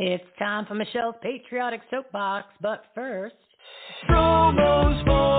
It's time for Michele's Patriotic Soapbox, but first. Promos for.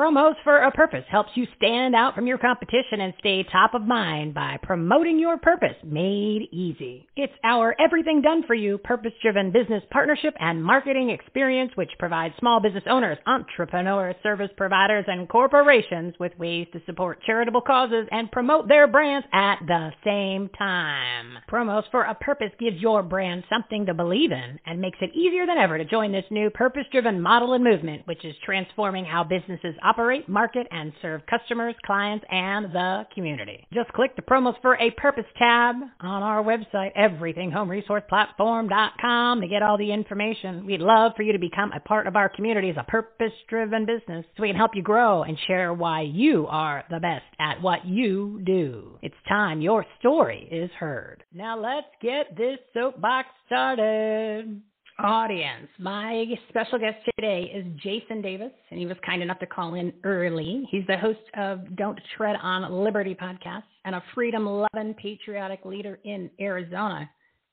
Promos for a Purpose helps you stand out from your competition and stay top of mind by promoting your purpose made easy. It's our everything done for you purpose driven business partnership and marketing experience which provides small business owners, entrepreneurs, service providers, and corporations with ways to support charitable causes and promote their brands at the same time. Promos for a Purpose gives your brand something to believe in and makes it easier than ever to join this new purpose driven model and movement which is transforming how businesses operate, market, and serve customers, clients, and the community. Just click the Promos for a Purpose tab on our website, everythinghomeresourceplatform.com, to get all the information. We'd love for you to become a part of our community as a purpose driven business so we can help you grow and share why you are the best at what you do. It's time your story is heard. Now let's get this soapbox started audience. My special guest today is Jason Davis, and he was kind enough to call in early. He's the host of Don't Tread on Liberty podcast and a freedom loving patriotic leader in Arizona.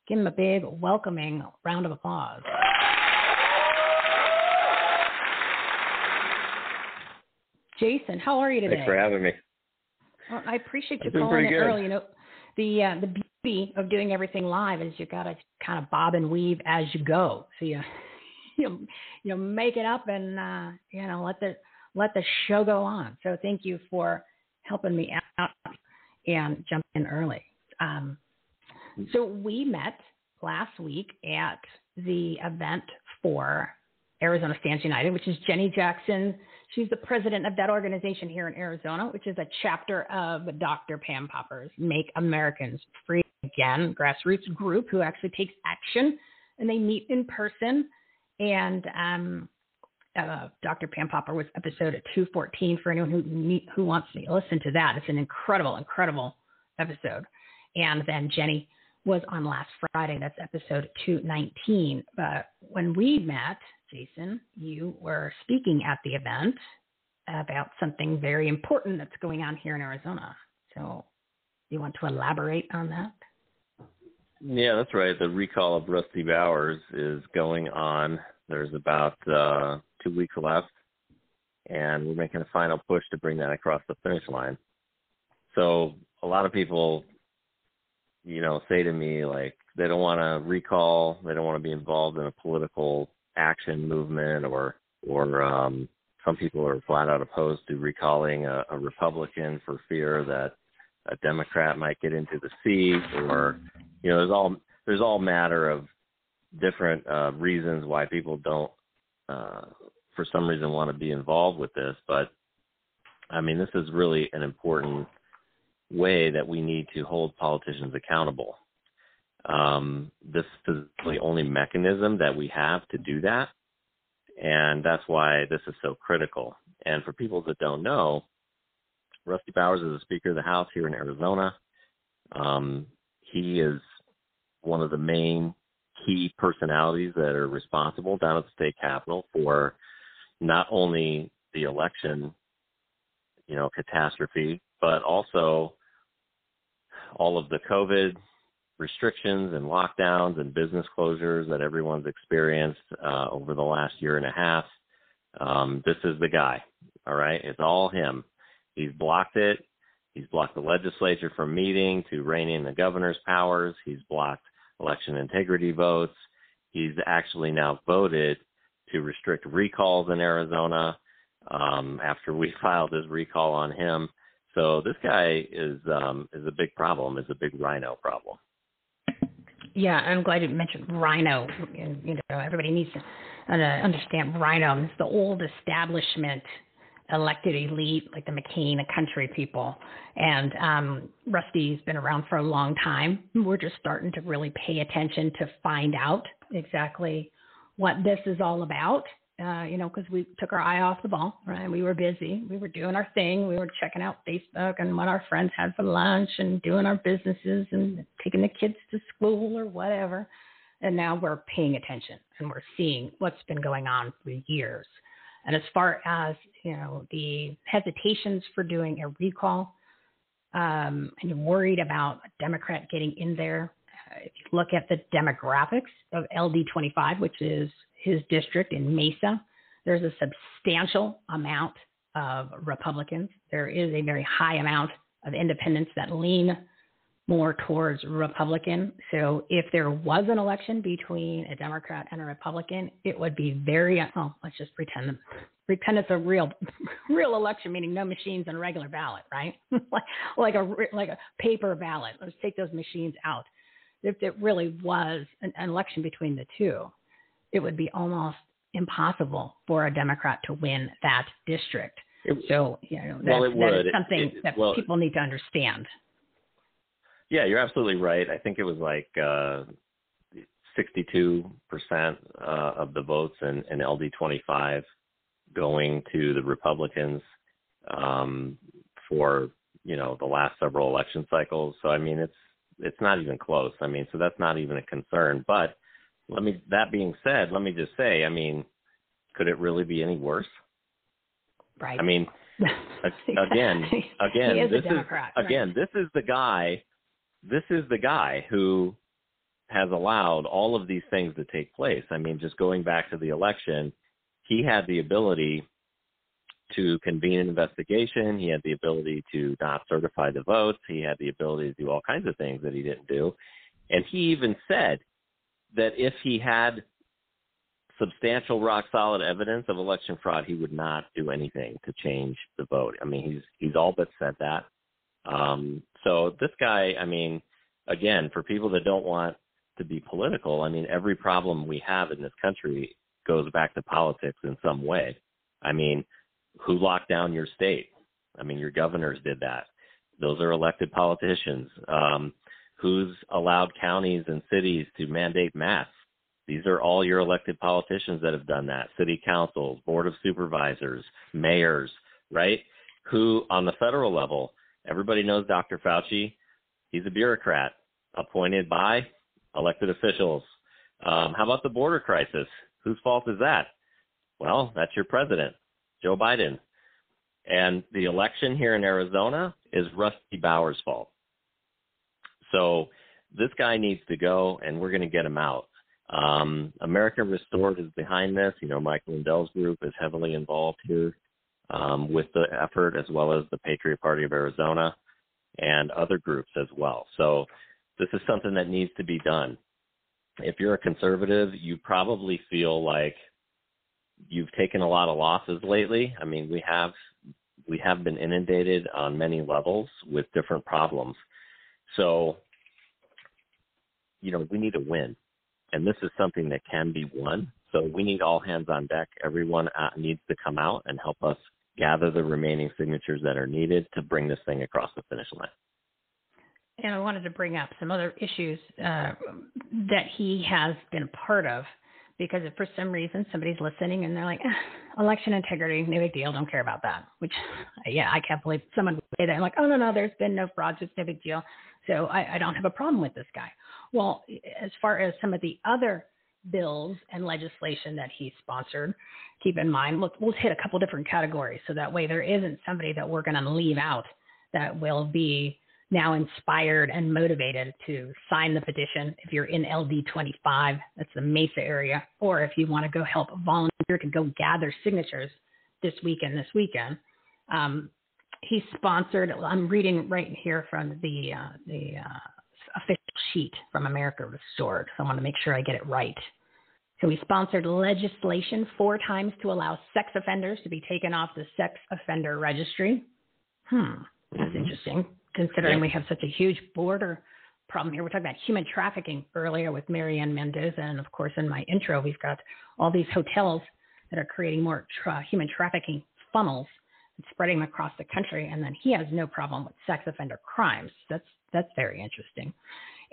Give him a big welcoming round of applause. Jason, how are you today? Thanks for having me. Well, I appreciate you calling in early. You know, the uh, the beauty of doing everything live is you got to kind of bob and weave as you go. So you you you make it up and uh, you know let the let the show go on. So thank you for helping me out and jump in early. Um, so we met last week at the event for Arizona Stands United, which is Jenny Jackson. She's the president of that organization here in Arizona, which is a chapter of Dr. Pam Popper's Make Americans Free Again grassroots group who actually takes action and they meet in person. And um, uh, Dr. Pam Popper was episode 214 for anyone who who wants to listen to that. It's an incredible, incredible episode. And then Jenny was on last Friday. That's episode 219. But when we met, Jason, you were speaking at the event about something very important that's going on here in Arizona. So, you want to elaborate on that? Yeah, that's right. The recall of Rusty Bowers is going on. There's about uh, two weeks left, and we're making a final push to bring that across the finish line. So a lot of people, you know, say to me like they don't want to recall, they don't want to be involved in a political action movement, or or um, some people are flat out opposed to recalling a, a Republican for fear that a Democrat might get into the seat, or you know, there's all there's all matter of different uh, reasons why people don't, uh, for some reason, want to be involved with this. But I mean, this is really an important way that we need to hold politicians accountable. Um, this is the only mechanism that we have to do that, and that's why this is so critical. And for people that don't know, Rusty Bowers is the Speaker of the House here in Arizona. Um, he is one of the main key personalities that are responsible down at the state capitol for not only the election, you know, catastrophe, but also all of the COVID restrictions and lockdowns and business closures that everyone's experienced uh, over the last year and a half. Um, this is the guy. All right, it's all him. He's blocked it. He's blocked the legislature from meeting to rein in the governor's powers. He's blocked election integrity votes. He's actually now voted to restrict recalls in Arizona um, after we filed his recall on him. So this guy is um, is a big problem. Is a big RINO problem. Yeah, I'm glad you mentioned RINO. You know, everybody needs to uh, understand RINO. It's the old establishment elected elite, like the McCain the country people. And um, Rusty's been around for a long time. We're just starting to really pay attention to find out exactly what this is all about. Uh, you know, because we took our eye off the ball, right? We were busy. We were doing our thing. We were checking out Facebook and what our friends had for lunch and doing our businesses and taking the kids to school or whatever. And now we're paying attention and we're seeing what's been going on for years. And as far as you know, the hesitations for doing a recall, um, and you're worried about a Democrat getting in there, uh, if you look at the demographics of LD25, which is his district in Mesa, there's a substantial amount of Republicans. There is a very high amount of independents that lean more towards Republican. So if there was an election between a Democrat and a Republican, it would be very oh, let's just pretend pretend it's a real real election, meaning no machines and a regular ballot, right? like like a like a paper ballot. Let's take those machines out. If it really was an, an election between the two, it would be almost impossible for a Democrat to win that district. It, so you know that, well, that is something it, it, that well, people need to understand. Yeah, you're absolutely right. I think it was like uh, 62% uh, of the votes in, in LD25 going to the Republicans um, for you know the last several election cycles. So I mean, it's it's not even close. I mean, so that's not even a concern. But let me. That being said, let me just say, I mean, could it really be any worse? Right. I mean, again, again, is this is again, this is the guy this is the guy who has allowed all of these things to take place. I mean, just going back to the election, he had the ability to convene an investigation. He had the ability to not certify the votes. He had the ability to do all kinds of things that he didn't do. And he even said that if he had substantial rock solid evidence of election fraud, he would not do anything to change the vote. I mean, he's he's all but said that. Um, so this guy, I mean, again, for people that don't want to be political, I mean, every problem we have in this country goes back to politics in some way. I mean, who locked down your state? I mean, your governors did that. Those are elected politicians. Um, who's allowed counties and cities to mandate masks? These are all your elected politicians that have done that. City councils, board of supervisors, mayors, right? Who on the federal level Everybody knows Dr. Fauci. He's a bureaucrat appointed by elected officials. Um, how about the border crisis? Whose fault is that? Well, that's your president, Joe Biden. And the election here in Arizona is Rusty Bowers' fault. So this guy needs to go, and we're going to get him out. Um, America Restored is behind this. You know, Michael Lindell's group is heavily involved here um, with the effort, as well as the Patriot Party of Arizona and other groups as well. So this is something that needs to be done. If you're a conservative, you probably feel like you've taken a lot of losses lately. I mean, we have we have been inundated on many levels with different problems. So, you know, we need to win. And this is something that can be won. So we need all hands on deck. Everyone uh, needs to come out and help us gather the remaining signatures that are needed to bring this thing across the finish line. And I wanted to bring up some other issues uh, that he has been a part of because if for some reason somebody's listening and they're like, eh, election integrity, no big deal, don't care about that. Which, yeah, I can't believe someone would say that. I'm like, oh no, no, there's been no fraud, just no big deal. So I, I don't have a problem with this guy. Well, as far as some of the other bills and legislation that he sponsored, keep in mind, look, we'll hit a couple different categories so that way there isn't somebody that we're going to leave out that will be now inspired and motivated to sign the petition if you're in LD25, that's the Mesa area, or if you want to go help volunteer to go gather signatures this weekend, this weekend. Um, he sponsored, I'm reading right here from the, uh, the uh, official sheet from America Restored, so I want to make sure I get it right. So he sponsored legislation four times to allow sex offenders to be taken off the sex offender registry. Hmm, that's mm-hmm. interesting considering yeah. we have such a huge border problem here. We're talking about human trafficking earlier with Marianne Mendoza, and of course, in my intro, we've got all these hotels that are creating more tra- human trafficking funnels spreading across the country. And then he has no problem with sex offender crimes. That's that's very interesting.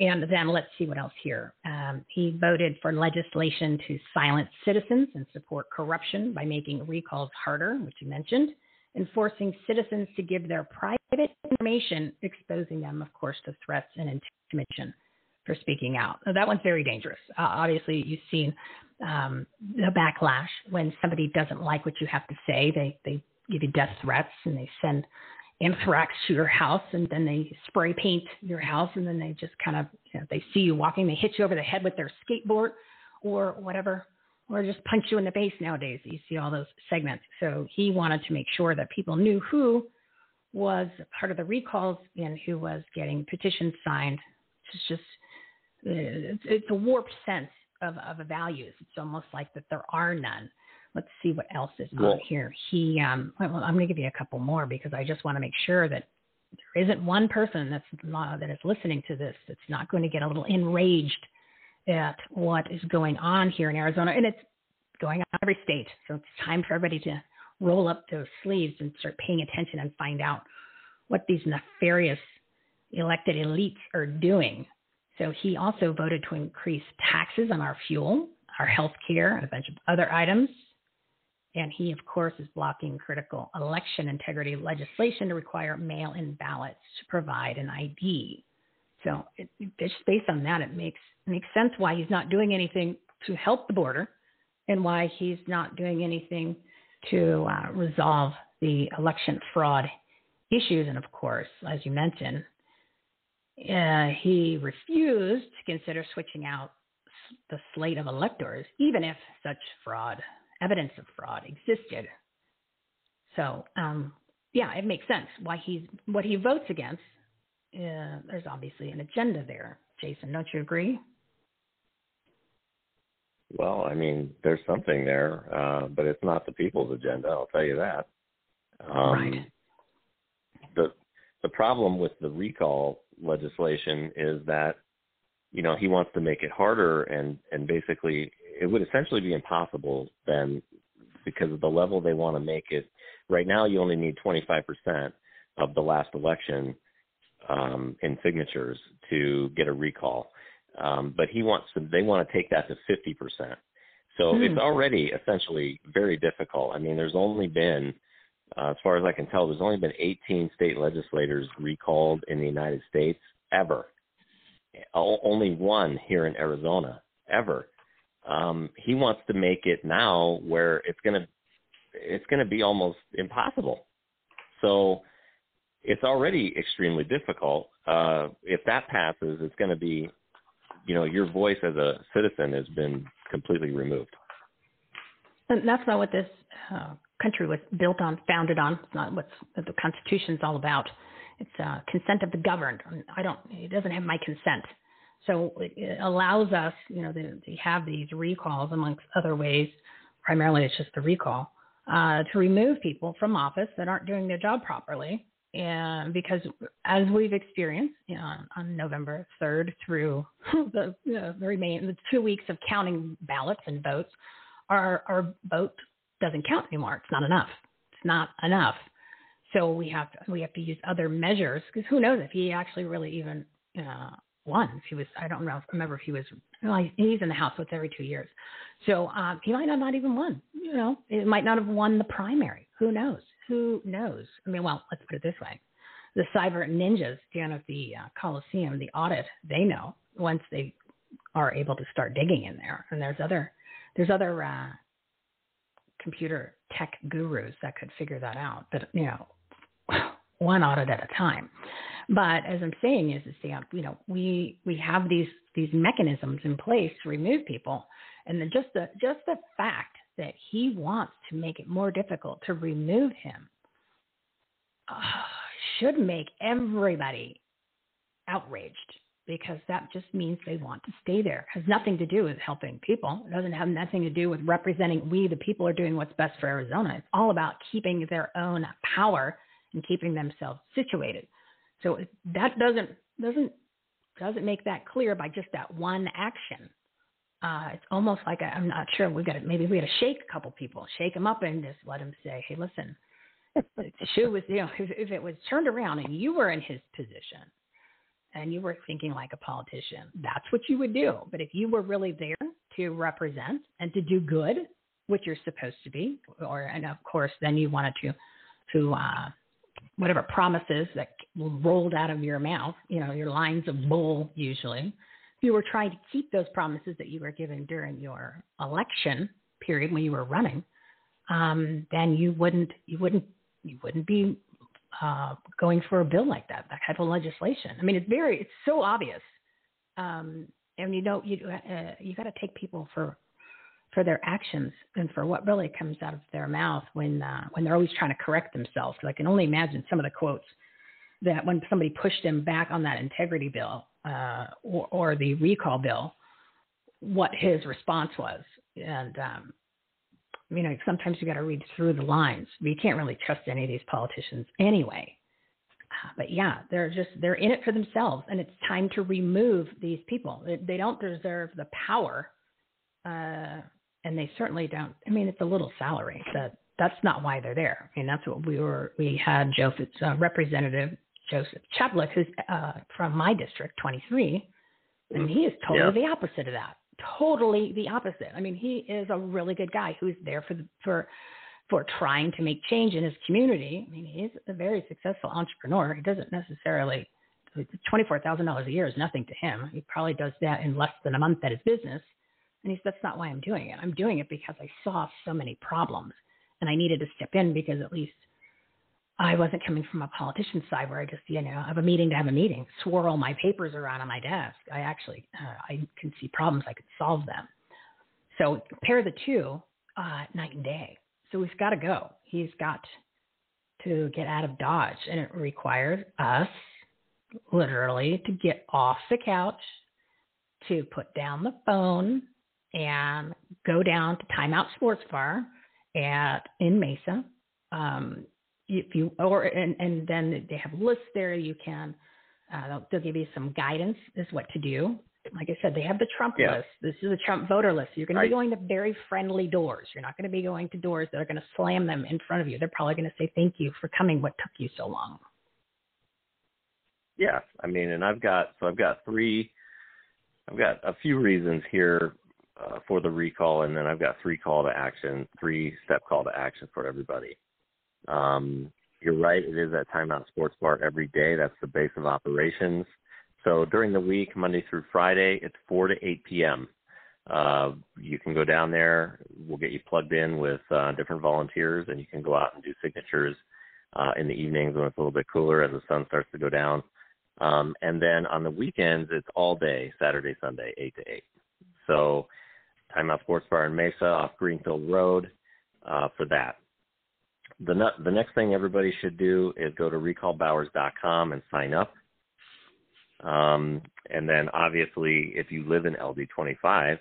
And then let's see what else here. Um, he voted for legislation to silence citizens and support corruption by making recalls harder, which you mentioned enforcing citizens to give their private information, exposing them, of course, to threats and intimidation for speaking out. Now, that one's very dangerous. Uh, obviously, you've seen um, the backlash when somebody doesn't like what you have to say. They they give you death threats and they send anthrax to your house and then they spray paint your house and then they just kind of you know, they see you walking, they hit you over the head with their skateboard or whatever or just punch you in the face nowadays. You see all those segments. So he wanted to make sure that people knew who was part of the recalls and who was getting petitions signed. It's just it's, a warped sense of, of values. It's almost like that there are none. Let's see what else is on here. He, um, well, I'm going to give you a couple more because I just want to make sure that there isn't one person that's not, that is listening to this that's not going to get a little enraged at what is going on here in Arizona, and it's going on every state. So it's time for everybody to roll up those sleeves and start paying attention and find out what these nefarious elected elites are doing. So he also voted to increase taxes on our fuel, our health care, and a bunch of other items. And he, of course, is blocking critical election integrity legislation to require mail in ballots to provide an ID. So it, just based on that, it makes makes sense why he's not doing anything to help the border, and why he's not doing anything to uh, resolve the election fraud issues. And of course, as you mentioned, uh, he refused to consider switching out the slate of electors, even if such fraud, evidence of fraud, existed. So, um, yeah, it makes sense why he's what he votes against uh, there's obviously an agenda there. Jason, don't you agree? Well, I mean, there's something there, uh, but it's not the people's agenda. I'll tell you that. Um, right. The the problem with the recall legislation is that you know he wants to make it harder and and basically it would essentially be impossible then because of the level they want to make it. Right now, you only need 25% of the last election um, in signatures to get a recall. Um, but he wants to, they want to take that to 50%. So mm. it's already essentially very difficult. I mean, there's only been, uh, as far as I can tell, there's only been 18 state legislators recalled in the United States ever. O- only one here in Arizona ever. Um, he wants to make it now where it's gonna it's gonna be almost impossible. So it's already extremely difficult. Uh, if that passes, it's going to be, you know, your voice as a citizen has been completely removed. And that's not what this uh, country was built on, founded on. It's not what the Constitution's all about. It's uh, consent of the governed. I don't. It doesn't have my consent. So it allows us, you know, to, to have these recalls amongst other ways. Primarily, it's just the recall uh, to remove people from office that aren't doing their job properly and because as we've experienced you know, on November 3rd through the, you know, the remaining the two weeks of counting ballots and votes, our our vote doesn't count anymore. It's not enough. It's not enough. So we have to we have to use other measures because who knows if he actually really even uh, If he was, I don't know, remember if he was. Well, he's in the House, so it's every two years. So um, he might have not even won. You know, it might not have won the primary. Who knows? Who knows? I mean, well, let's put it this way: the cyber ninjas down at the uh, Coliseum, the audit, they know once they are able to start digging in there. And there's other there's other uh, computer tech gurus that could figure that out. But you know, one audit at a time. But as I'm saying is, is you know we we have these these mechanisms in place to remove people, and then just the just the fact that he wants to make it more difficult to remove him uh, should make everybody outraged because that just means they want to stay there. It has nothing to do with helping people. It doesn't have nothing to do with representing we the people are doing what's best for Arizona. It's all about keeping their own power and keeping themselves situated. So that doesn't doesn't doesn't make that clear by just that one action. Uh, it's almost like i am not sure. We've got to maybe we got to shake a couple people, shake them up, and just let them say, "Hey, listen, the shoe was you know if, if it was turned around and you were in his position, and you were thinking like a politician, that's what you would do. But if you were really there to represent and to do good, which you're supposed to be, or and of course then you wanted to to uh, whatever promises that rolled out of your mouth, you know, your lines of bull usually. If you were trying to keep those promises that you were given during your election period when you were running, um, then you wouldn't you wouldn't you wouldn't be uh, going for a bill like that, that type of legislation. I mean, it's very it's so obvious, um, and you know you uh, you got to take people for for their actions and for what really comes out of their mouth when uh, when they're always trying to correct themselves. I can only imagine some of the quotes that when somebody pushed him back on that integrity bill uh, or, or, the recall bill, what his response was. And um, you know, sometimes you got to read through the lines. You can't really trust any of these politicians anyway. Uh, but yeah, they're just they're in it for themselves, and it's time to remove these people. They, they don't deserve the power uh, and they certainly don't. I mean, it's a little salary. That that's not why they're there. I mean, that's what we were. We had Joseph's uh, representative Joseph Chaplik, who's uh, from my district, 23, and he is totally yeah. the opposite of that. Totally the opposite. I mean, he is a really good guy who's there for the, for for trying to make change in his community. I mean, he's a very successful entrepreneur. He doesn't necessarily twenty-four thousand dollars a year is nothing to him. He probably does that in less than a month at his business. And he said, that's not why I'm doing it. I'm doing it because I saw so many problems and I needed to step in because at least I wasn't coming from a politician's side where I just, you know, have a meeting to have a meeting, swirl my papers around on my desk. I actually, uh, I can see problems, I could solve them. So pair the two, uh, night and day. So he's got to go. He's got to get out of Dodge, and it requires us literally to get off the couch, to put down the phone, and go down to Timeout Sports Bar at in Mesa. Um, if you or and and then they have lists there. You can uh, they'll, they'll, give you some guidance as what to do. Like I said, they have the Trump yeah. list. This is the Trump voter list. You're going to be going to very friendly doors. You're not going to be going to doors that are going to slam them in front of you. They're probably going to say, "Thank you for coming. What took you so long?" Yeah, I mean, and I've got so I've got three. I've got a few reasons here uh, for the recall, and then I've got three call to action, three step call to action for everybody. Um, you're right, it is at Timeout Sports Bar every day. That's the base of operations. So during the week, Monday through Friday, it's 4 to 8 p.m. Uh, you can go down there. We'll get you plugged in with uh, different volunteers, and you can go out and do signatures uh, in the evenings when it's a little bit cooler as the sun starts to go down. Um, and then on the weekends, it's all day, Saturday, Sunday, 8 to 8. So Timeout Sports Bar in Mesa off Greenfield Road uh, for that. The, the next thing everybody should do is go to recallbowers.com and sign up. Um, and then obviously, if you live in LD25,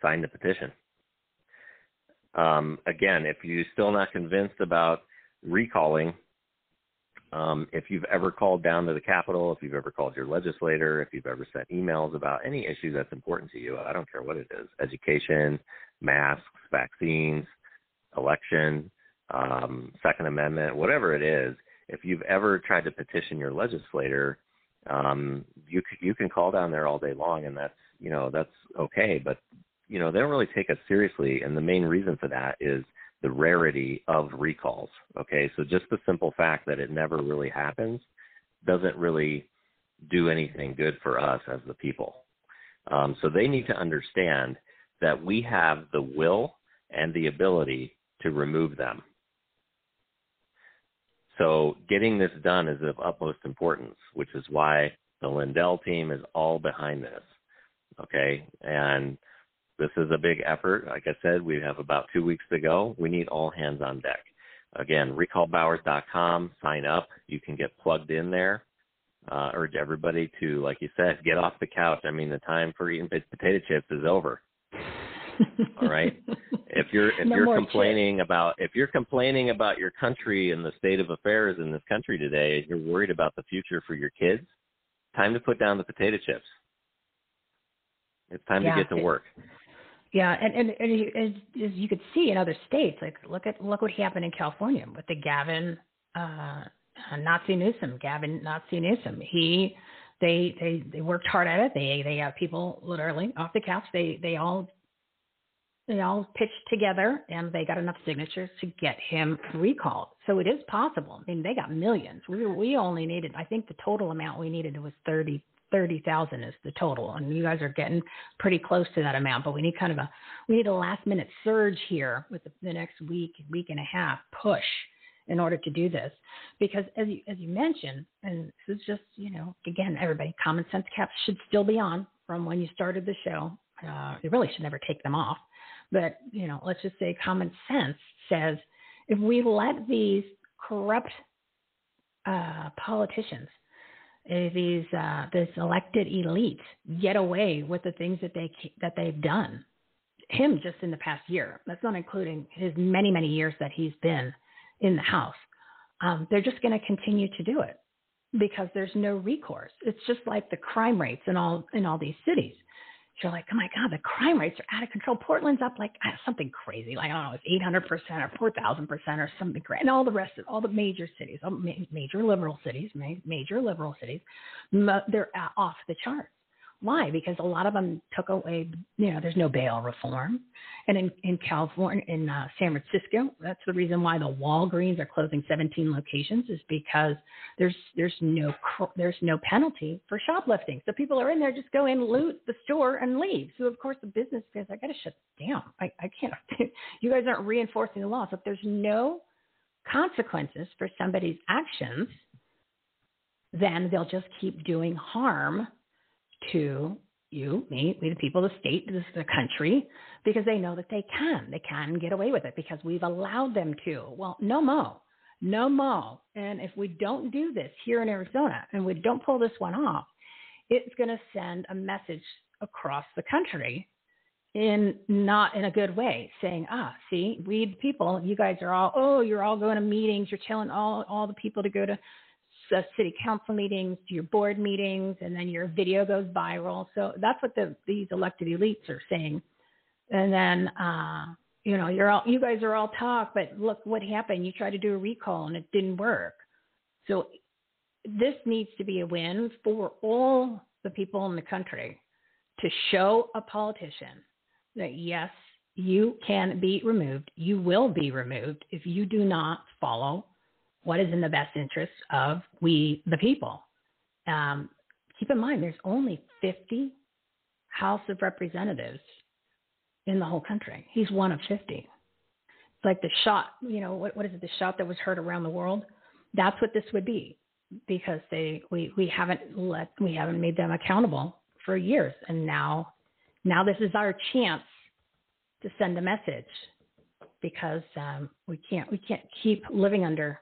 sign the petition. Um, again, if you're still not convinced about recalling, um, if you've ever called down to the Capitol, if you've ever called your legislator, if you've ever sent emails about any issue that's important to you, I don't care what it is education, masks, vaccines, election, um, Second Amendment, whatever it is, if you've ever tried to petition your legislator Um, you you can call down there all day long, and that's you know that's okay. But you know they don't really take us seriously, and the main reason for that is the rarity of recalls. Okay, so just the simple fact that it never really happens doesn't really do anything good for us as the people. Um, so they need to understand that we have the will and the ability to remove them. So getting this done is of utmost importance, which is why the Lindell team is all behind this. Okay, and this is a big effort. Like I said, we have about two weeks to go. We need all hands on deck. Again, recallbowers.com, sign up. You can get plugged in there. Uh, urge everybody to, like you said, get off the couch. I mean, the time for eating potato chips is over. all right. If you're if No you're complaining about if you're complaining about your country and the state of affairs in this country today, you're worried about the future for your kids. Time to put down the potato chips. It's time Yeah, to get to work. Yeah, and and, and as, as you could see in other states, like look at look what happened in California with the Gavin uh, Nazi Newsom, Gavin Nazi Newsom. He they they they worked hard at it. They they have people literally off the couch. They they all they all pitched together and they got enough signatures to get him recalled. So it is possible. I mean, they got millions. We we only needed, I think, the total amount we needed was thirty thirty thousand is the total, and you guys are getting pretty close to that amount. But we need kind of a we need a last minute surge here with the, the next week week and a half push in order to do this because as you as you mentioned and this is just you know again everybody common sense caps should still be on from when you started the show uh, you really should never take them off but you know let's just say common sense says if we let these corrupt uh, politicians these uh, this elected elite get away with the things that they that they've done. Him just in the past year. That's not including his many many years that he's been in the house. Um, they're just going to continue to do it because there's no recourse. It's just like the crime rates in all in all these cities you're like, oh my God, the crime rates are out of control. Portland's up like something crazy, like I don't know, it's 800% or 4,000% or something crazy. And all the rest of all the major cities, all ma- major liberal cities, ma- major liberal cities, they're uh, off the charts. Why? Because a lot of them took away, you know, there's no bail reform. And in, in California, in uh, San Francisco, that's the reason why the Walgreens are closing 17 locations is because there's there's no there's no penalty for shoplifting. So people are in there, just go in, loot the store, and leave. So of course the business says, I got to shut down. I, I can't. you guys aren't reinforcing the law. So if there's no consequences for somebody's actions, then they'll just keep doing harm to you, me, we the people, the state, this the country, because they know that they can. They can get away with it because we've allowed them to. Well, no mo. No mo. And if we don't do this here in Arizona and we don't pull this one off, it's going to send a message across the country in not in a good way, saying, ah, see, we the people, you guys are all, oh, you're all going to meetings, you're telling all all the people to go to city council meetings, to your board meetings, and then your video goes viral. So that's what the these elected elites are saying. And then uh, you know, you're all you guys are all talk, but look what happened. You tried to do a recall and it didn't work. So this needs to be a win for all the people in the country to show a politician that yes, you can be removed. You will be removed if you do not follow what is in the best interest of we, the people. Um, keep in mind, there's only 50 House of Representatives in the whole country. He's one of 50. It's like the shot, you know, what, what is it, the shot that was heard around the world? That's what this would be because they we, we haven't let we haven't made them accountable for years and now now this is our chance to send a message because um, we can't we can't keep living under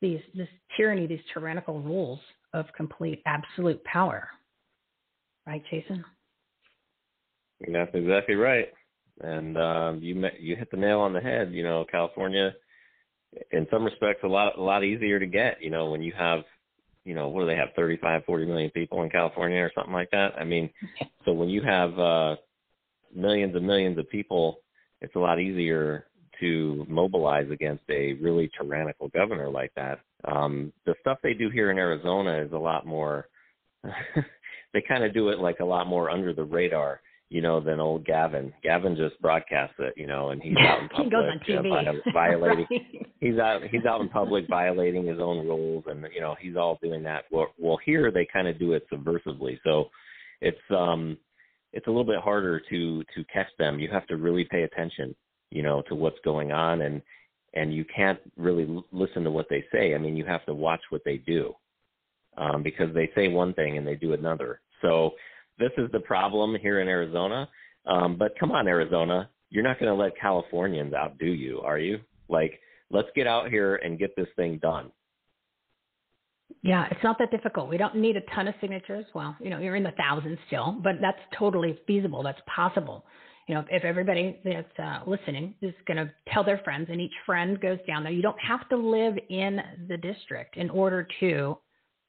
these this tyranny, these tyrannical rules of complete absolute power. Right, Jason? That's exactly right. And um, you met, you hit the nail on the head. You know, California, in some respects, a lot a lot easier to get. You know, when you have, you know, what do they have, 35, 40 million people in California or something like that. I mean, so when you have uh, millions and millions of people, it's a lot easier to mobilize against a really tyrannical governor like that. Um, the stuff they do here in Arizona is a lot more they kind of do it like a lot more under the radar, you know, than old Gavin. Gavin just broadcasts it, you know, and he's out in public he goes on TV. Uh, violating. right. He's out. He's out in public violating his own rules, and you know, he's all doing that. Well, well, here they kind of do it subversively, so it's um, it's a little bit harder to to catch them. You have to really pay attention, you know, to what's going on, and and you can't really l- listen to what they say. I mean, you have to watch what they do um, because they say one thing and they do another. So this is the problem here in Arizona. Um, but come on, Arizona, you're not going to let Californians outdo you, are you? Like, let's get out here and get this thing done. Yeah, it's not that difficult. We don't need a ton of signatures. Well, you know, you're in the thousands still, but that's totally feasible. That's possible. You know, if everybody that's uh, listening is going to tell their friends, and each friend goes down there, you don't have to live in the district in order to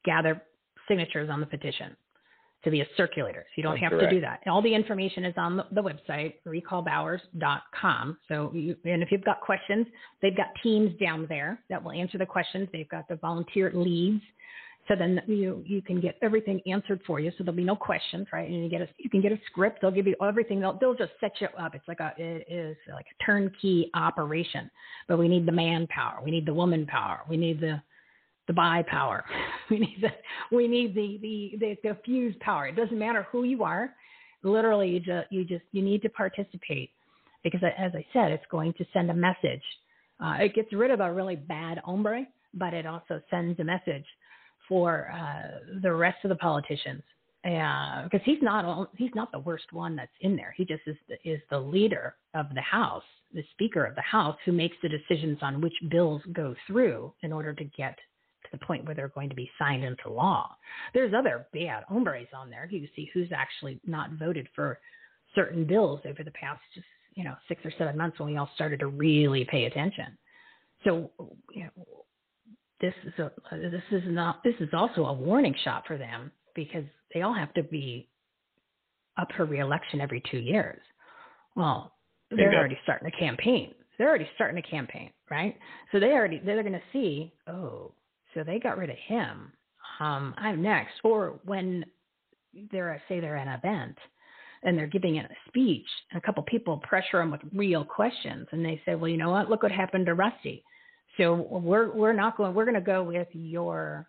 gather signatures on the petition to be a circulator. So you don't That's have correct. to do that. And all the information is on the, the website, recallbowers.com. So, you, and if you've got questions, they've got teams down there that will answer the questions. They've got the volunteer leads. So then you you can get everything answered for you. So there'll be no questions, right? And you get a you can get a script. They'll give you everything. They'll they'll just set you up. It's like a it is like a turnkey operation. But we need the manpower. We need the woman power. We need the the buy power. We need the we need the the the, the fuse power. It doesn't matter who you are. Literally, you just you just you need to participate because, as I said, it's going to send a message. Uh, it gets rid of a really bad hombre, but it also sends a message for uh, the rest of the politicians because he's not he's not the worst one that's in there. He just is the, is the leader of the House, the Speaker of the House, who makes the decisions on which bills go through in order to get to the point where they're going to be signed into law. There's other bad hombres on there. You see who's actually not voted for certain bills over the past just you know six or seven months when we all started to really pay attention. So you know, this is a this is not this is also a warning shot for them because they all have to be up for reelection every two years. Well, they're already starting a campaign. They're already starting a campaign, right? So they already they're going to see, oh, so they got rid of him. Um, I'm next. Or when they're say they're at an event and they're giving a speech, and a couple people pressure them with real questions, and they say, well, you know what? Look what happened to Rusty. So we're we're not going. We're going to go with your.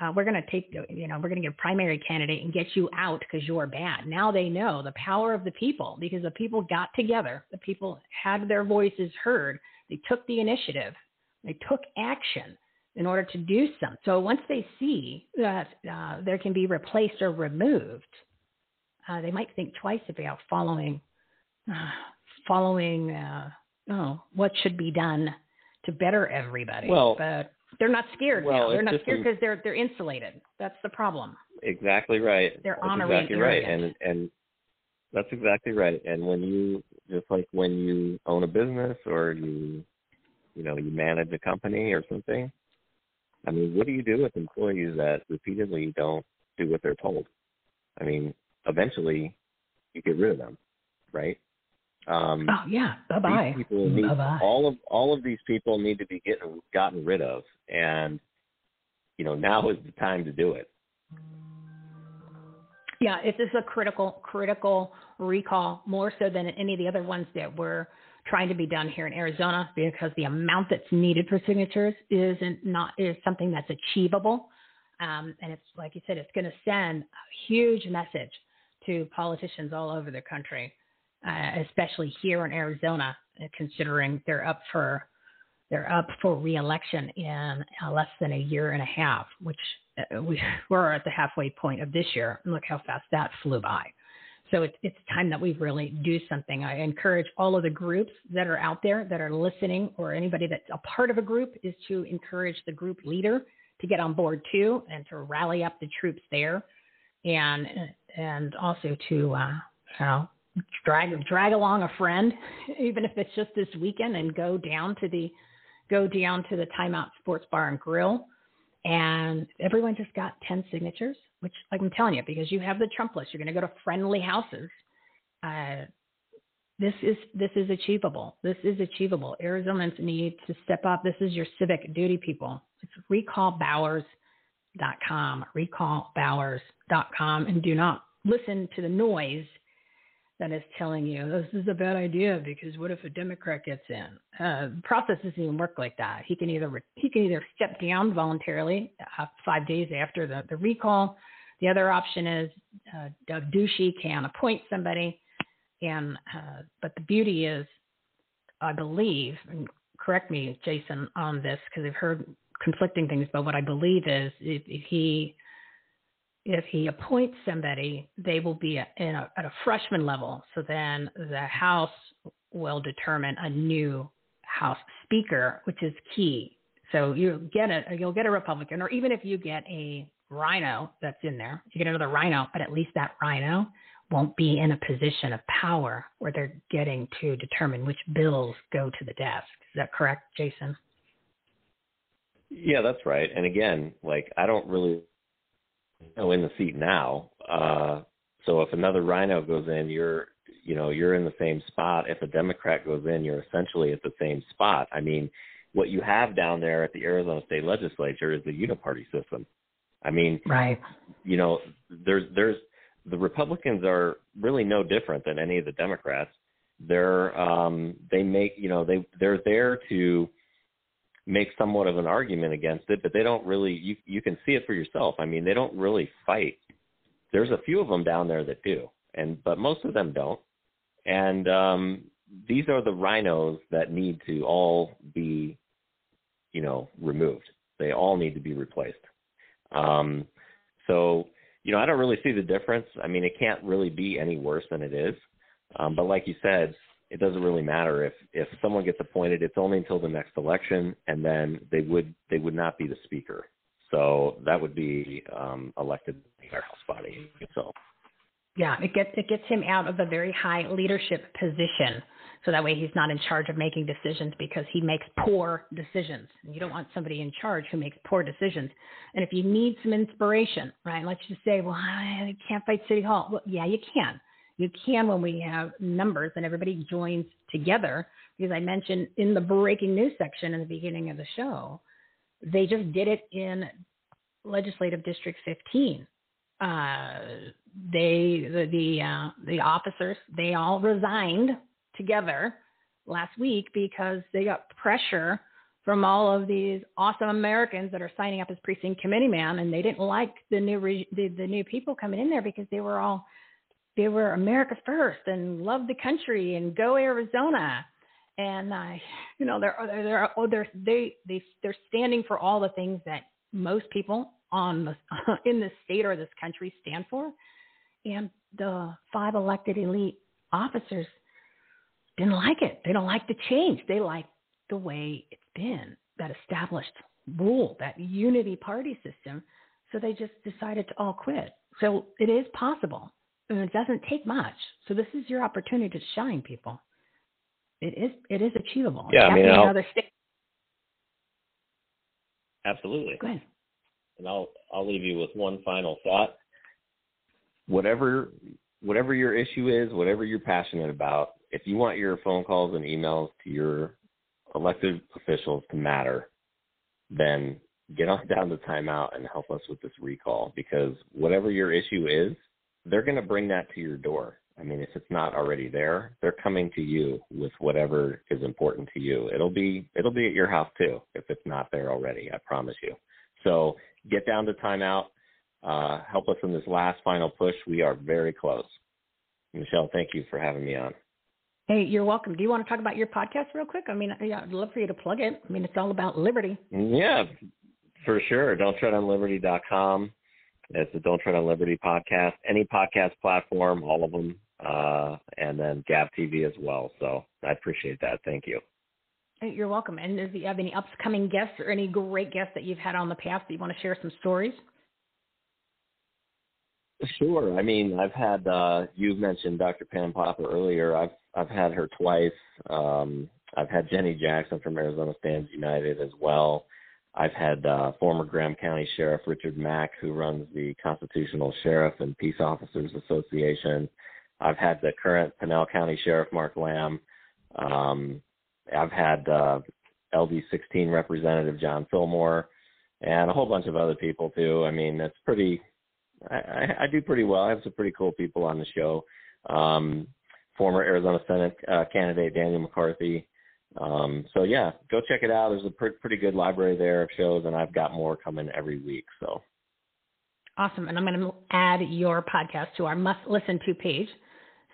Uh, we're going to take. You know, we're going to get a primary candidate and get you out because you're bad. Now they know the power of the people because the people got together. The people had their voices heard. They took the initiative. They took action in order to do something. So once they see that uh, there can be replaced or removed, uh, they might think twice about following, uh, following, uh, oh, what should be done to better everybody. Well- but they're not scared well, now. They're not scared because they're they're insulated. That's the problem. Exactly right. They're that's honoring exactly right, and and that's exactly right. And when you just like when you own a business or you you know you manage a company or something, I mean, what do you do with employees that repeatedly don't do what they're told? I mean, eventually you get rid of them, right? Um, Oh yeah, bye bye. people need Bye bye. all of all of these people need to be getting gotten rid of, and you know now is the time to do it. Yeah, it is is a critical critical recall more so than any of the other ones that were trying to be done here in Arizona because the amount that's needed for signatures isn't not is something that's achievable. Um, and it's like you said, it's going to send a huge message to politicians all over the country, uh, especially here in Arizona, uh, considering they're up for they're up for reelection in uh, less than a year and a half, which uh, we, we're at the halfway point of this year. Look how fast that flew by. So it's, it's time that we really do something. I encourage all of the groups that are out there that are listening or anybody that's a part of a group is to encourage the group leader to get on board too and to rally up the troops there and and also to uh, you know drag drag along a friend even if it's just this weekend and go down to the go down to the timeout sports bar and grill. And everyone just got 10 signatures which like i'm telling you because you have the trump list you're going to go to friendly houses. Uh, this is this is achievable. This is achievable. Arizonans need to step up. This is your civic duty people. It's recallbowers.com, recallbowers.com, and do not listen to the noise that is telling you this is a bad idea because what if a Democrat gets in? Uh, the process doesn't even work like that. He can either he can either step down voluntarily uh, five days after the, the recall. The other option is uh, Doug Ducey can appoint somebody, and uh, but the beauty is, I believe, and correct me, Jason, on this because I've heard conflicting things, but what I believe is if, if he if he appoints somebody, they will be a, a, at a freshman level. So then the House will determine a new House Speaker, which is key. So you'll get a you'll get a Republican, or even if you get a RINO that's in there, you get another RINO, but at least that RINO won't be in a position of power where they're getting to determine which bills go to the desk. Is that correct, Jason? Yeah, that's right. And again, like I don't really know in the seat now. Uh, so if another RINO goes in, you're you know you're in the same spot. If a Democrat goes in, you're essentially at the same spot. I mean, what you have down there at the Arizona State Legislature is the uniparty system. I mean, right? You know, there's there's the Republicans are really no different than any of the Democrats. They're um, they make you know they they're there to make somewhat of an argument against it, but they don't really. You you can see it for yourself. I mean, they don't really fight. There's a few of them down there that do, and but most of them don't. And um, these are the RINOs that need to all be, you know, removed. They all need to be replaced. Um, so, you know, I don't really see the difference. I mean, it can't really be any worse than it is. Um, but like you said, it doesn't really matter if if someone gets appointed. It's only until the next election, and then they would they would not be the speaker. So that would be um, elected by our House body. So. Yeah, it gets it gets him out of a very high leadership position. So that way he's not in charge of making decisions because he makes poor decisions. And you don't want somebody in charge who makes poor decisions. And if you need some inspiration, right? Let's just say, well, I can't fight City Hall. Well, yeah, you can. You can when we have numbers and everybody joins together. Because I mentioned in the breaking news section in the beginning of the show, they just did it in Legislative District 15. Uh, they the the, uh, the officers they all resigned together last week because they got pressure from all of these awesome Americans that are signing up as precinct committee man, and they didn't like the new re- the, the new people coming in there because they were all they were America first and love the country and go Arizona, and uh, you know they're they're oh, they're they they they're standing for all the things that most people on the in this state or this country stand for, and the five elected elite officers didn't like it. They don't like the change. They like the way it's been, that established rule, that unity party system. So they just decided to all quit. So it is possible. And it doesn't take much. So this is your opportunity to shine, people. It is it is achievable. Yeah, I mean, another state. Absolutely. Go ahead. And I'll I'll leave you with one final thought. Whatever whatever your issue is, whatever you're passionate about, if you want your phone calls and emails to your elected officials to matter, then get on down to Time Out and help us with this recall because whatever your issue is, they're going to bring that to your door. I mean, if it's not already there, they're coming to you with whatever is important to you. It'll be it'll be at your house too if it's not there already. I promise you. So get down to Time Out. Uh, help us in this last final push. We are very close. Michele, thank you for having me on. Hey, you're welcome. Do you want to talk about your podcast real quick? I mean, yeah, I'd love for you to plug it. I mean, it's all about liberty. Yeah, for sure. Don't tread on liberty.com. It's the Don't Tread on Liberty podcast. Any podcast platform, all of them, uh, and then Gab TV as well. So I appreciate that. Thank you. You're welcome. And do you have any upcoming guests or any great guests that you've had on the past that you want to share some stories? Sure. I mean, I've had uh, you mentioned Dr. Pam Popper earlier. I've I've had her twice. Um, I've had Jenny Jackson from Arizona Stands United as well. I've had uh, former Graham County Sheriff Richard Mack, who runs the Constitutional Sheriff and Peace Officers Association. I've had the current Pinal County Sheriff Mark Lamb. Um, I've had uh, LD16 Representative John Fillmore. and a whole bunch of other people too. I mean, it's pretty. I, I, I do pretty well. I have some pretty cool people on the show. Um, former Arizona Senate uh, candidate Daniel McCarthy. Um, so yeah, go check it out. There's a pr- pretty good library there of shows, and I've got more coming every week. So awesome! And I'm going to add your podcast to our must listen to page.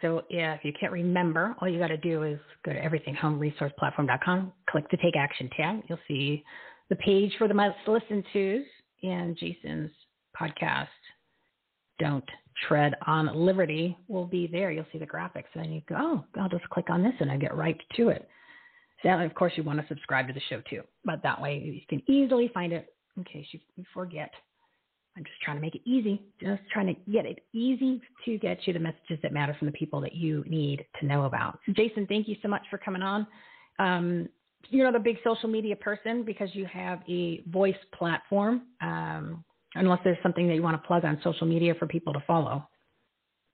So yeah, if you can't remember, all you got to do is go to everythinghomeresourceplatform.com, click the Take Action tab. You'll see the page for the must listen tos and Jason's podcast. Don't tread on liberty will be there. You'll see the graphics, and then you go, oh, I'll just click on this, and I get right to it. So, of course, you want to subscribe to the show too, but that way you can easily find it in case you forget. I'm just trying to make it easy, just trying to get it easy to get you the messages that matter from the people that you need to know about. Jason, thank you so much for coming on. Um, you're not a big social media person because you have a voice platform. Um, unless there's something that you want to plug on social media for people to follow.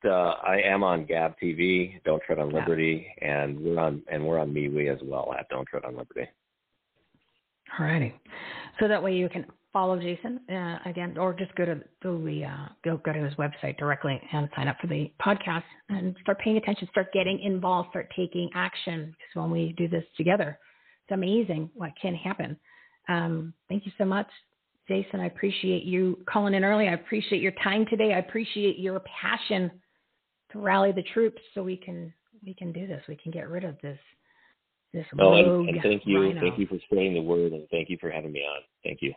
Uh, I am on Gab TV, Don't Tread on Liberty, yeah. and we're on and we're on MeWe as well at Don't Tread on Liberty. All righty, so that way you can follow Jason uh, again, or just go to the uh, go go to his website directly and sign up for the podcast and start paying attention, start getting involved, start taking action. Because when we do this together, it's amazing what can happen. Um, thank you so much, Jason, I appreciate you calling in early. I appreciate your time today. I appreciate your passion to rally the troops so we can we can do this. We can get rid of this this oh, rogue and, and thank you, RINO. thank you for spreading the word, and thank you for having me on. Thank you.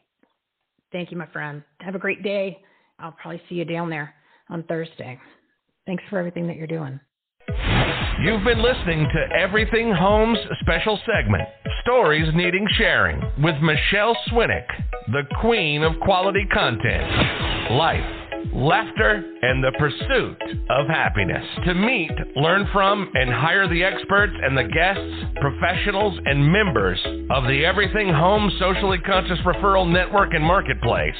Thank you, my friend. Have a great day. I'll probably see you down there on Thursday. Thanks for everything that you're doing. You've been listening to Everything Homes special segment, Stories Needing Sharing, with Michele Swinick, the queen of quality content, life, laughter, and the pursuit of happiness. To meet, learn from, and hire the experts and the guests, professionals, and members of the Everything Home Socially Conscious Referral Network and Marketplace,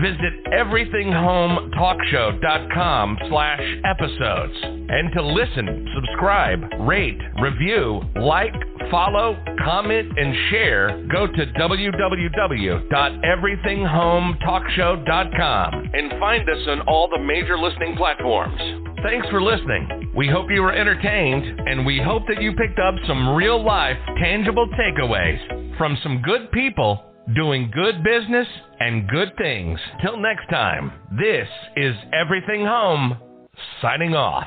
visit everythinghometalkshow.com slash episodes. And to listen, subscribe, rate, review, like, follow, comment, and share, go to www.everythinghometalkshow.com and find us on all the major listening platforms. Thanks for listening. We hope you were entertained, and we hope that you picked up some real life, tangible takeaways from some good people doing good business and good things. Till next time, this is Everything Home, signing off.